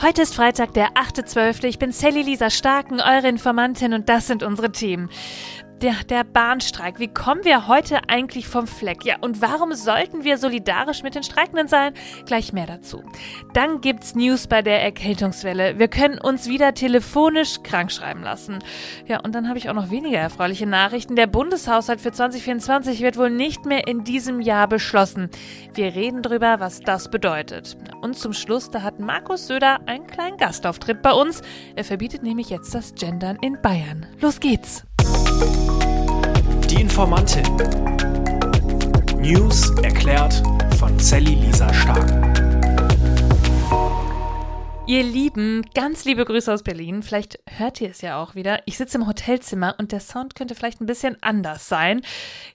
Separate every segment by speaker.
Speaker 1: Heute ist Freitag, der 8.12. Ich bin Sally Lisa Starken, eure Informantin und das sind unsere Themen. Der, der Bahnstreik. Wie kommen wir heute eigentlich vom Fleck? Ja, und warum sollten wir solidarisch mit den Streikenden sein? Gleich mehr dazu. Dann gibt's News bei der Erkältungswelle. Wir können uns wieder telefonisch krank schreiben lassen. Ja, und dann habe ich auch noch weniger erfreuliche Nachrichten. Der Bundeshaushalt für 2024 wird wohl nicht mehr in diesem Jahr beschlossen. Wir reden drüber, was das bedeutet. Und zum Schluss, da hat Markus Söder einen kleinen Gastauftritt bei uns. Er verbietet nämlich jetzt das Gendern in Bayern. Los geht's!
Speaker 2: Die Informantin. News erklärt von Sally Lisa Stark.
Speaker 1: Ihr Lieben, ganz liebe Grüße aus Berlin. Vielleicht hört ihr es ja auch wieder. Ich sitze im Hotelzimmer und der Sound könnte vielleicht ein bisschen anders sein.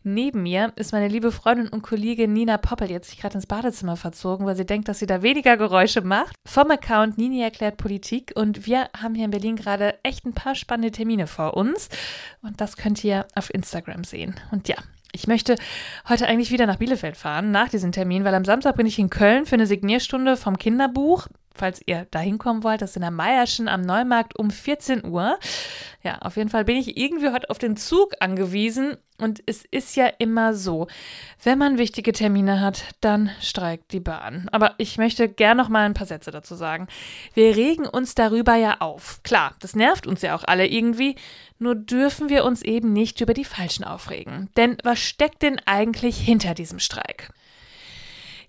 Speaker 1: Neben mir ist meine liebe Freundin und Kollegin Nina Poppel jetzt sich gerade ins Badezimmer verzogen, weil sie denkt, dass sie da weniger Geräusche macht. Vom Account Nini erklärt Politik und wir haben hier in Berlin gerade echt ein paar spannende Termine vor uns. Und das könnt ihr auf Instagram sehen. Und ja, ich möchte heute eigentlich wieder nach Bielefeld fahren, nach diesem Termin, weil am Samstag bin ich in Köln für eine Signierstunde vom Kinderbuch falls ihr da hinkommen wollt, das ist in der Meierschen am Neumarkt um 14 Uhr. Ja, auf jeden Fall bin ich irgendwie heute auf den Zug angewiesen und es ist ja immer so, wenn man wichtige Termine hat, dann streikt die Bahn. Aber ich möchte gern noch mal ein paar Sätze dazu sagen. Wir regen uns darüber ja auf. Klar, das nervt uns ja auch alle irgendwie, nur dürfen wir uns eben nicht über die Falschen aufregen. Denn was steckt denn eigentlich hinter diesem Streik?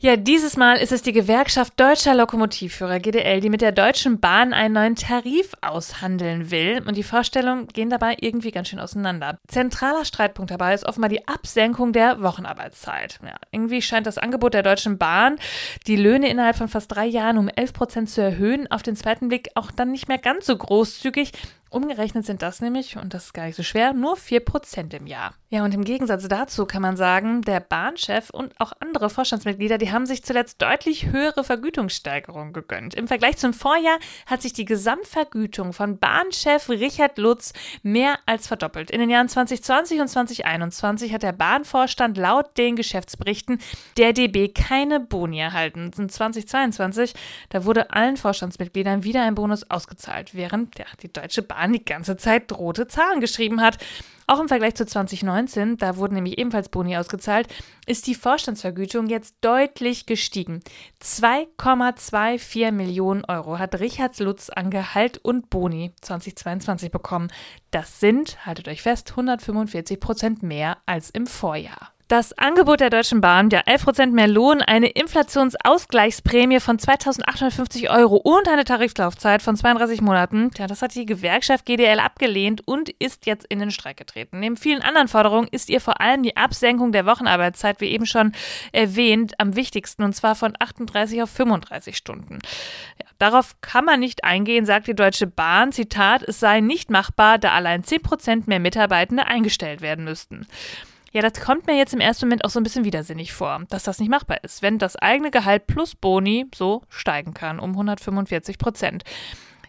Speaker 1: Ja, dieses Mal ist es die Gewerkschaft Deutscher Lokomotivführer GDL, die mit der Deutschen Bahn einen neuen Tarif aushandeln will. Und die Vorstellungen gehen dabei irgendwie ganz schön auseinander. Zentraler Streitpunkt dabei ist offenbar die Absenkung der Wochenarbeitszeit. Ja, irgendwie scheint das Angebot der Deutschen Bahn, die Löhne innerhalb von fast drei Jahren um 11 Prozent zu erhöhen, auf den zweiten Blick auch dann nicht mehr ganz so großzügig. Umgerechnet sind das nämlich, und das ist gar nicht so schwer, nur 4% im Jahr. Ja, und im Gegensatz dazu kann man sagen, der Bahnchef und auch andere Vorstandsmitglieder, die haben sich zuletzt deutlich höhere Vergütungssteigerungen gegönnt. Im Vergleich zum Vorjahr hat sich die Gesamtvergütung von Bahnchef Richard Lutz mehr als verdoppelt. In den Jahren 2020 und 2021 hat der Bahnvorstand laut den Geschäftsberichten der DB keine Boni erhalten. In 2022, da wurde allen Vorstandsmitgliedern wieder ein Bonus ausgezahlt, während ja, die Deutsche Bahn Bahn die ganze Zeit rote Zahlen geschrieben hat. Auch im Vergleich zu 2019, da wurden nämlich ebenfalls Boni ausgezahlt, ist die Vorstandsvergütung jetzt deutlich gestiegen. 2,24 Millionen Euro hat Richard Lutz an Gehalt und Boni 2022 bekommen. Das sind, haltet euch fest, 145 Prozent mehr als im Vorjahr. Das Angebot der Deutschen Bahn, ja 11% mehr Lohn, eine Inflationsausgleichsprämie von 2.850 Euro und eine Tariflaufzeit von 32 Monaten, ja, das hat die Gewerkschaft GDL abgelehnt und ist jetzt in den Streik getreten. Neben vielen anderen Forderungen ist ihr vor allem die Absenkung der Wochenarbeitszeit, wie eben schon erwähnt, am wichtigsten und zwar von 38 auf 35 Stunden. Ja, darauf kann man nicht eingehen, sagt die Deutsche Bahn. Zitat, es sei nicht machbar, da allein 10% mehr Mitarbeitende eingestellt werden müssten. Ja, das kommt mir jetzt im ersten Moment auch so ein bisschen widersinnig vor, dass das nicht machbar ist, wenn das eigene Gehalt plus Boni so steigen kann um 145 Prozent.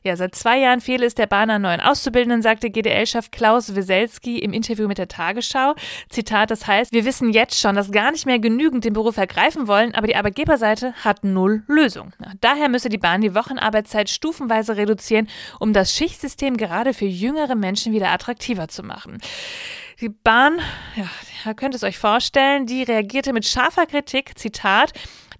Speaker 1: Ja, seit zwei Jahren fehle es der Bahn an neuen Auszubildenden, sagte GDL-Chef Klaus Weselski im Interview mit der Tagesschau. Zitat, das heißt, wir wissen jetzt schon, dass gar nicht mehr genügend den Beruf ergreifen wollen, aber die Arbeitgeberseite hat null Lösung. Daher müsse die Bahn die Wochenarbeitszeit stufenweise reduzieren, um das Schichtsystem gerade für jüngere Menschen wieder attraktiver zu machen. Die Bahn, ja, ihr könnt es euch vorstellen, die reagierte mit scharfer Kritik, Zitat,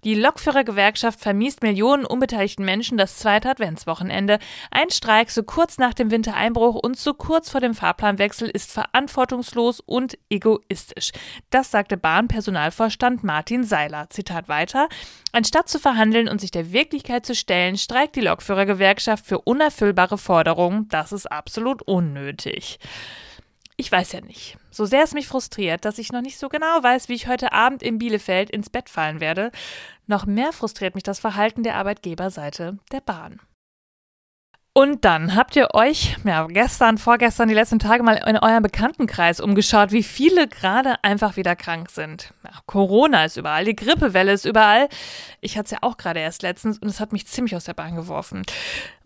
Speaker 1: die Lokführergewerkschaft vermiest Millionen unbeteiligten Menschen das zweite Adventswochenende. Ein Streik so kurz nach dem Wintereinbruch und so kurz vor dem Fahrplanwechsel ist verantwortungslos und egoistisch. Das sagte Bahnpersonalvorstand Martin Seiler. Zitat weiter. Anstatt zu verhandeln und sich der Wirklichkeit zu stellen, streikt die Lokführergewerkschaft für unerfüllbare Forderungen. Das ist absolut unnötig. Ich weiß ja nicht. So sehr es mich frustriert, dass ich noch nicht so genau weiß, wie ich heute Abend in Bielefeld ins Bett fallen werde, noch mehr frustriert mich das Verhalten der Arbeitgeberseite der Bahn. Und dann habt ihr euch, ja, gestern, vorgestern, die letzten Tage mal in eurem Bekanntenkreis umgeschaut, wie viele gerade einfach wieder krank sind. Ja, Corona ist überall, die Grippewelle ist überall. Ich hatte es ja auch gerade erst letztens und es hat mich ziemlich aus der Bahn geworfen.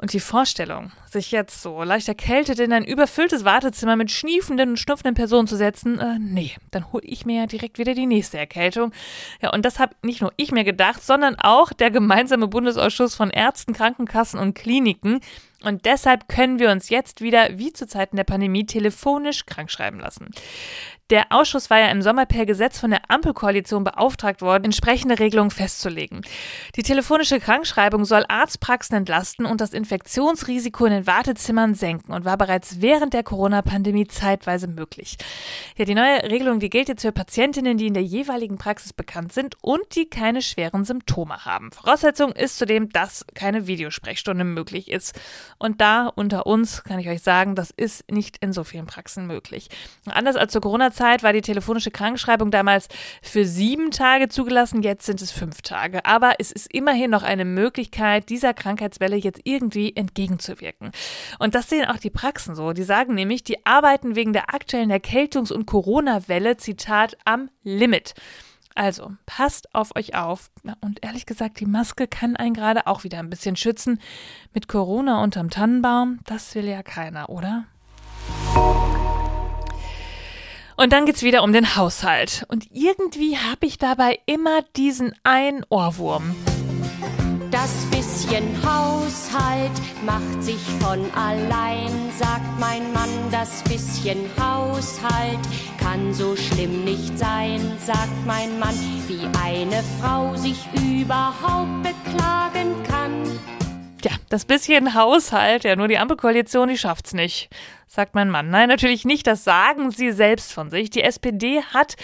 Speaker 1: Und die Vorstellung, sich jetzt so leicht erkältet in ein überfülltes Wartezimmer mit schniefenden und schnupfenden Personen zu setzen, äh, nee, dann hole ich mir ja direkt wieder die nächste Erkältung. Ja, und das habe nicht nur ich mir gedacht, sondern auch der gemeinsame Bundesausschuss von Ärzten, Krankenkassen und Kliniken. Und deshalb können wir uns jetzt wieder, wie zu Zeiten der Pandemie, telefonisch krankschreiben lassen. Der Ausschuss war ja im Sommer per Gesetz von der Ampelkoalition beauftragt worden, entsprechende Regelungen festzulegen. Die telefonische Krankschreibung soll Arztpraxen entlasten und das Infektionsrisiko in den Wartezimmern senken und war bereits während der Corona-Pandemie zeitweise möglich. Ja, die neue Regelung, die gilt jetzt für Patientinnen, die in der jeweiligen Praxis bekannt sind und die keine schweren Symptome haben. Voraussetzung ist zudem, dass keine Videosprechstunde möglich ist. Und da unter uns kann ich euch sagen, das ist nicht in so vielen Praxen möglich. Anders als zur Corona-Zeit Zeit war die telefonische Krankschreibung damals für sieben Tage zugelassen, jetzt sind es fünf Tage. Aber es ist immerhin noch eine Möglichkeit, dieser Krankheitswelle jetzt irgendwie entgegenzuwirken. Und das sehen auch die Praxen so. Die sagen nämlich, die arbeiten wegen der aktuellen Erkältungs- und Corona-Welle, Zitat, am Limit. Also, passt auf euch auf. Und ehrlich gesagt, die Maske kann einen gerade auch wieder ein bisschen schützen. Mit Corona unterm Tannenbaum, das will ja keiner, oder? Und dann geht's wieder um den Haushalt. Und irgendwie habe ich dabei immer diesen einen Ohrwurm.
Speaker 3: Das bisschen Haushalt macht sich von allein, sagt mein Mann. Das bisschen Haushalt kann so schlimm nicht sein, sagt mein Mann, wie eine Frau sich überhaupt beklagen
Speaker 1: Ja, das bisschen Haushalt, ja, nur die Ampelkoalition, die schafft's nicht, sagt mein Mann. Nein, natürlich nicht, das sagen sie selbst von sich. Die SPD hat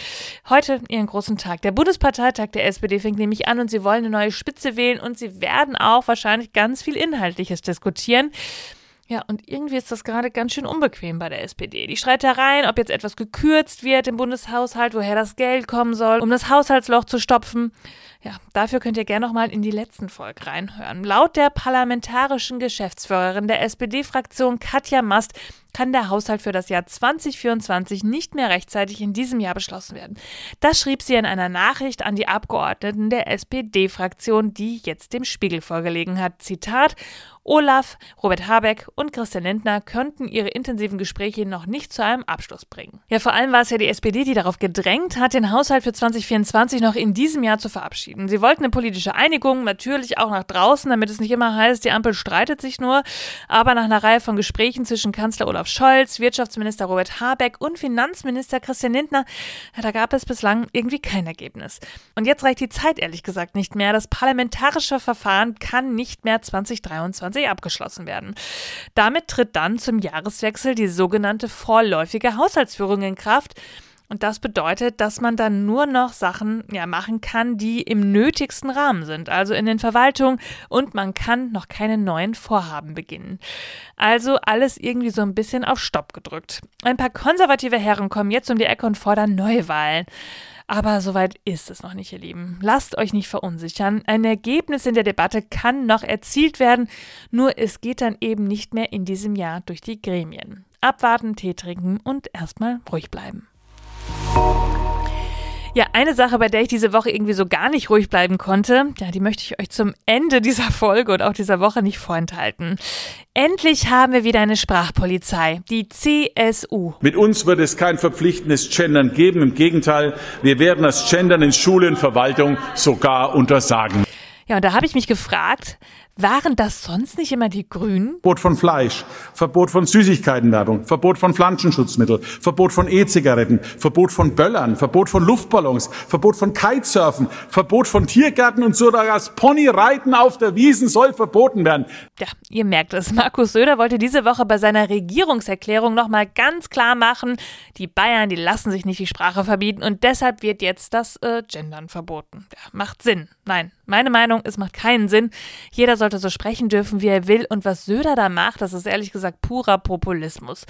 Speaker 1: heute ihren großen Tag. Der Bundesparteitag der SPD fängt nämlich an und sie wollen eine neue Spitze wählen und sie werden auch wahrscheinlich ganz viel Inhaltliches diskutieren. Ja, und irgendwie ist das gerade ganz schön unbequem bei der SPD. Die Streitereien, ob jetzt etwas gekürzt wird im Bundeshaushalt, woher das Geld kommen soll, um das Haushaltsloch zu stopfen. Ja, dafür könnt ihr gerne nochmal in die letzten Folge reinhören. Laut der parlamentarischen Geschäftsführerin der SPD-Fraktion Katja Mast kann der Haushalt für das Jahr 2024 nicht mehr rechtzeitig in diesem Jahr beschlossen werden. Das schrieb sie in einer Nachricht an die Abgeordneten der SPD-Fraktion, die jetzt dem Spiegel vorgelegen hat. Zitat Olaf, Robert Habeck und Christian Lindner könnten ihre intensiven Gespräche noch nicht zu einem Abschluss bringen. Ja, vor allem war es ja die SPD, die darauf gedrängt hat, den Haushalt für 2024 noch in diesem Jahr zu verabschieden. Sie wollten eine politische Einigung, natürlich auch nach draußen, damit es nicht immer heißt, die Ampel streitet sich nur, aber nach einer Reihe von Gesprächen zwischen Kanzler Olaf Scholz, Wirtschaftsminister Robert Habeck und Finanzminister Christian Lindner, da gab es bislang irgendwie kein Ergebnis. Und jetzt reicht die Zeit ehrlich gesagt nicht mehr. Das parlamentarische Verfahren kann nicht mehr 2023 2024 abgeschlossen werden. Damit tritt dann zum Jahreswechsel die sogenannte vorläufige Haushaltsführung in Kraft. Und das bedeutet, dass man dann nur noch Sachen ja, machen kann, die im nötigsten Rahmen sind, also in den Verwaltungen, und man kann noch keine neuen Vorhaben beginnen. Also alles irgendwie so ein bisschen auf Stopp gedrückt. Ein paar konservative Herren kommen jetzt um die Ecke und fordern Neuwahlen. Aber soweit ist es noch nicht, ihr Lieben. Lasst euch nicht verunsichern. Ein Ergebnis in der Debatte kann noch erzielt werden, nur es geht dann eben nicht mehr in diesem Jahr durch die Gremien. Abwarten, Tee trinken und erstmal ruhig bleiben. Ja, eine Sache, bei der ich diese Woche irgendwie so gar nicht ruhig bleiben konnte, ja, die möchte ich euch zum Ende dieser Folge und auch dieser Woche nicht vorenthalten. Endlich haben wir wieder eine Sprachpolizei, die CSU.
Speaker 4: Mit uns wird es kein verpflichtendes Gendern geben. Im Gegenteil, wir werden das Gendern in Schule und Verwaltung sogar untersagen.
Speaker 1: Ja, und da habe ich mich gefragt, waren das sonst nicht immer die Grünen?
Speaker 4: Verbot von Fleisch, Verbot von Süßigkeitenwerbung, Verbot von Pflanzenschutzmitteln, Verbot von E-Zigaretten, Verbot von Böllern, Verbot von Luftballons, Verbot von Kitesurfen, Verbot von Tiergärten und sogar das Ponyreiten auf der Wiesen soll verboten werden.
Speaker 1: Ja, ihr merkt es. Markus Söder wollte diese Woche bei seiner Regierungserklärung nochmal ganz klar machen, die Bayern, die lassen sich nicht die Sprache verbieten und deshalb wird jetzt das äh, Gendern verboten. Ja, macht Sinn. Nein, meine Meinung, es macht keinen Sinn. Jeder sollte so sprechen dürfen, wie er will. Und was Söder da macht, das ist ehrlich gesagt purer Populismus.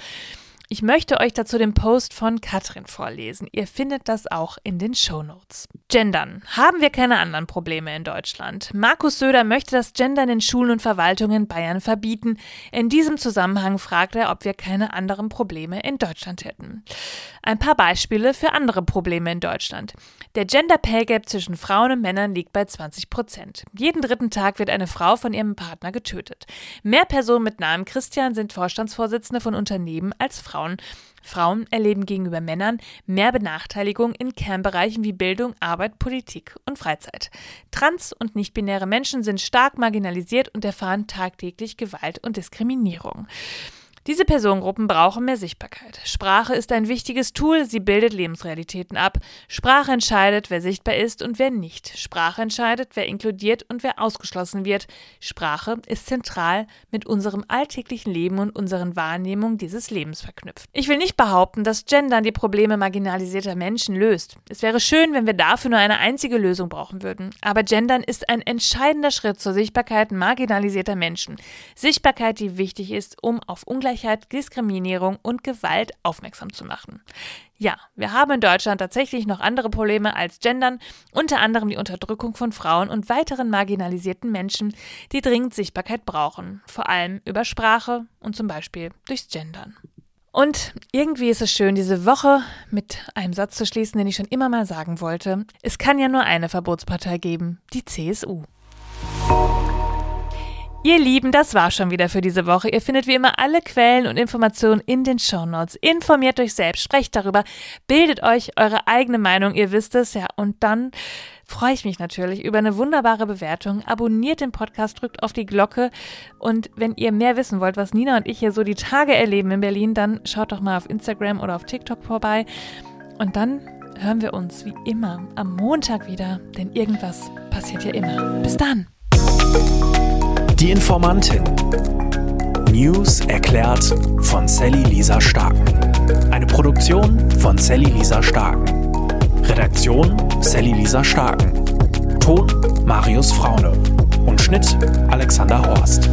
Speaker 1: Ich möchte euch dazu den Post von Katrin vorlesen. Ihr findet das auch in den Show Notes. Gendern. Haben wir keine anderen Probleme in Deutschland? Markus Söder möchte das Gendern in Schulen und Verwaltungen in Bayern verbieten. In diesem Zusammenhang fragt er, ob wir keine anderen Probleme in Deutschland hätten. Ein paar Beispiele für andere Probleme in Deutschland. Der Gender Pay Gap zwischen Frauen und Männern liegt bei 20 Prozent. Jeden dritten Tag wird eine Frau von ihrem Partner getötet. Mehr Personen mit Namen Christian sind Vorstandsvorsitzende von Unternehmen als Frauen. Frauen erleben gegenüber Männern mehr Benachteiligung in Kernbereichen wie Bildung, Arbeit, Politik und Freizeit. Trans- und nichtbinäre Menschen sind stark marginalisiert und erfahren tagtäglich Gewalt und Diskriminierung. Diese Personengruppen brauchen mehr Sichtbarkeit. Sprache ist ein wichtiges Tool, sie bildet Lebensrealitäten ab. Sprache entscheidet, wer sichtbar ist und wer nicht. Sprache entscheidet, wer inkludiert und wer ausgeschlossen wird. Sprache ist zentral mit unserem alltäglichen Leben und unseren Wahrnehmungen dieses Lebens verknüpft. Ich will nicht behaupten, dass Gendern die Probleme marginalisierter Menschen löst. Es wäre schön, wenn wir dafür nur eine einzige Lösung brauchen würden. Aber Gendern ist ein entscheidender Schritt zur Sichtbarkeit marginalisierter Menschen. Sichtbarkeit, die wichtig ist, um auf Ungleichheit Ungleichheit, Diskriminierung und Gewalt aufmerksam zu machen. Ja, wir haben in Deutschland tatsächlich noch andere Probleme als Gendern, unter anderem die Unterdrückung von Frauen und weiteren marginalisierten Menschen, die dringend Sichtbarkeit brauchen, vor allem über Sprache und zum Beispiel durchs Gendern. Und irgendwie ist es schön, diese Woche mit einem Satz zu schließen, den ich schon immer mal sagen wollte. Es kann ja nur eine Verbotspartei geben, die CSU. Ihr Lieben, das war schon wieder für diese Woche. Ihr findet wie immer alle Quellen und Informationen in den Shownotes. Informiert euch selbst, sprecht darüber, bildet euch eure eigene Meinung, ihr wisst es, ja. Und dann freue ich mich natürlich über eine wunderbare Bewertung. Abonniert den Podcast, drückt auf die Glocke. Und wenn ihr mehr wissen wollt, was Nina und ich hier so die Tage erleben in Berlin, dann schaut doch mal auf Instagram oder auf TikTok vorbei. Und dann hören wir uns wie immer am Montag wieder, denn irgendwas passiert ja immer. Bis dann!
Speaker 2: Die Informantin. News erklärt von Sally Lisa Starken. Eine Produktion von Sally Lisa Starken. Redaktion Sally Lisa Starken. Ton Marius Fraune. Und Schnitt Alexander Horst.